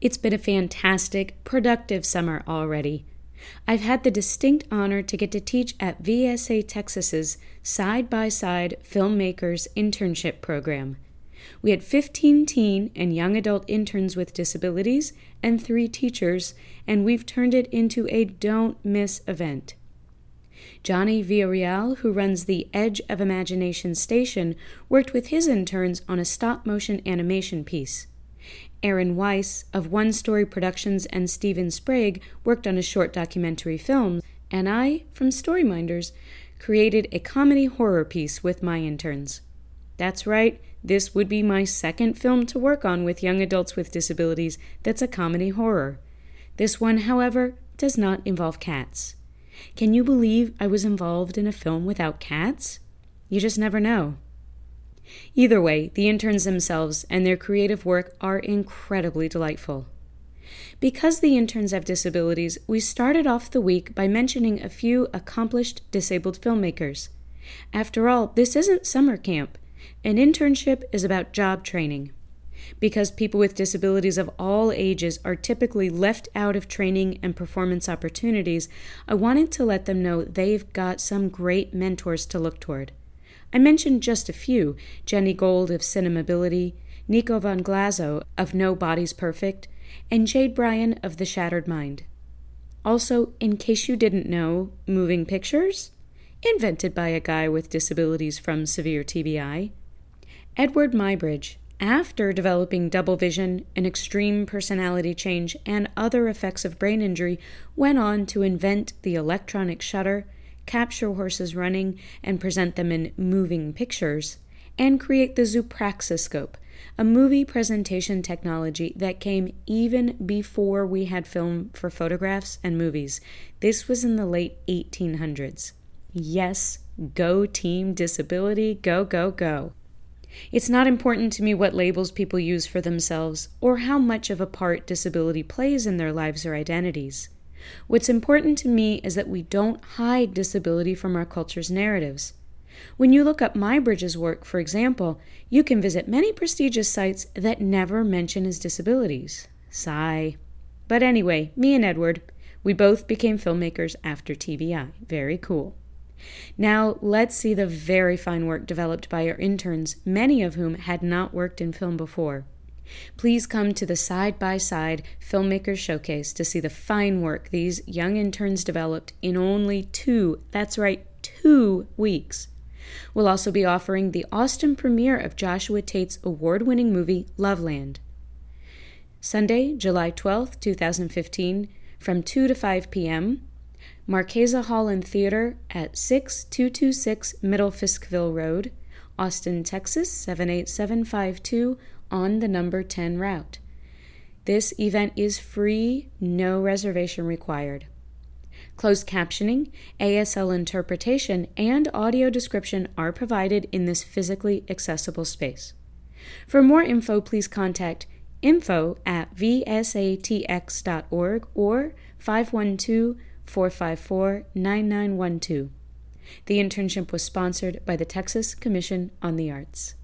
It's been a fantastic, productive summer already. I've had the distinct honor to get to teach at VSA Texas's Side by Side Filmmakers Internship Program. We had 15 teen and young adult interns with disabilities and three teachers, and we've turned it into a don't miss event. Johnny Villarreal, who runs the Edge of Imagination station, worked with his interns on a stop motion animation piece. Aaron Weiss of One Story Productions and Stephen Sprague worked on a short documentary film, and I, from Storyminders, created a comedy horror piece with my interns. That's right, this would be my second film to work on with young adults with disabilities that's a comedy horror. This one, however, does not involve cats. Can you believe I was involved in a film without cats? You just never know. Either way, the interns themselves and their creative work are incredibly delightful. Because the interns have disabilities, we started off the week by mentioning a few accomplished disabled filmmakers. After all, this isn't summer camp. An internship is about job training. Because people with disabilities of all ages are typically left out of training and performance opportunities, I wanted to let them know they've got some great mentors to look toward. I mentioned just a few Jenni Gold of Cinemability, Nico von Glasow of No Body's Perfect, and Jade Bryan of The Shattered Mind. Also, in case you didn't know, moving pictures? Invented by a guy with disabilities from severe TBI. Edward Muybridge, after developing double vision, an extreme personality change, and other effects of brain injury, went on to invent the electronic shutter, capture horses running, and present them in moving pictures, and create the Zoopraxiscope, a movie presentation technology that came even before we had film for photographs and movies. This was in the late 1800s. Yes, go Team Disability, go, go, go. It's not important to me what labels people use for themselves or how much of a part disability plays in their lives or identities. What's important to me is that we don't hide disability from our culture's narratives. When you look up Muybridge's work, for example, you can visit many prestigious sites that never mention his disabilities. Sigh. But anyway, me and Edward, we both became filmmakers after TBI. Very cool. Now, let's see the very fine work developed by our interns, many of whom had not worked in film before. Please come to the Side by Side Filmmakers Showcase to see the fine work these young interns developed in only two, that's right, two weeks. We'll also be offering the Austin premiere of Joshua Tate's award winning movie Loveland. Sunday, July 12, 2015, from 2 to 5 p.m. Marchesa Hall and Theater at 6226 Middle Fiskville Road, Austin, Texas 78752 on the number 10 route. This event is free, no reservation required. Closed captioning, ASL interpretation, and audio description are provided in this physically accessible space. For more info, please contact info at vsatx.org or 512 454 9912. The internship was sponsored by the Texas Commission on the Arts.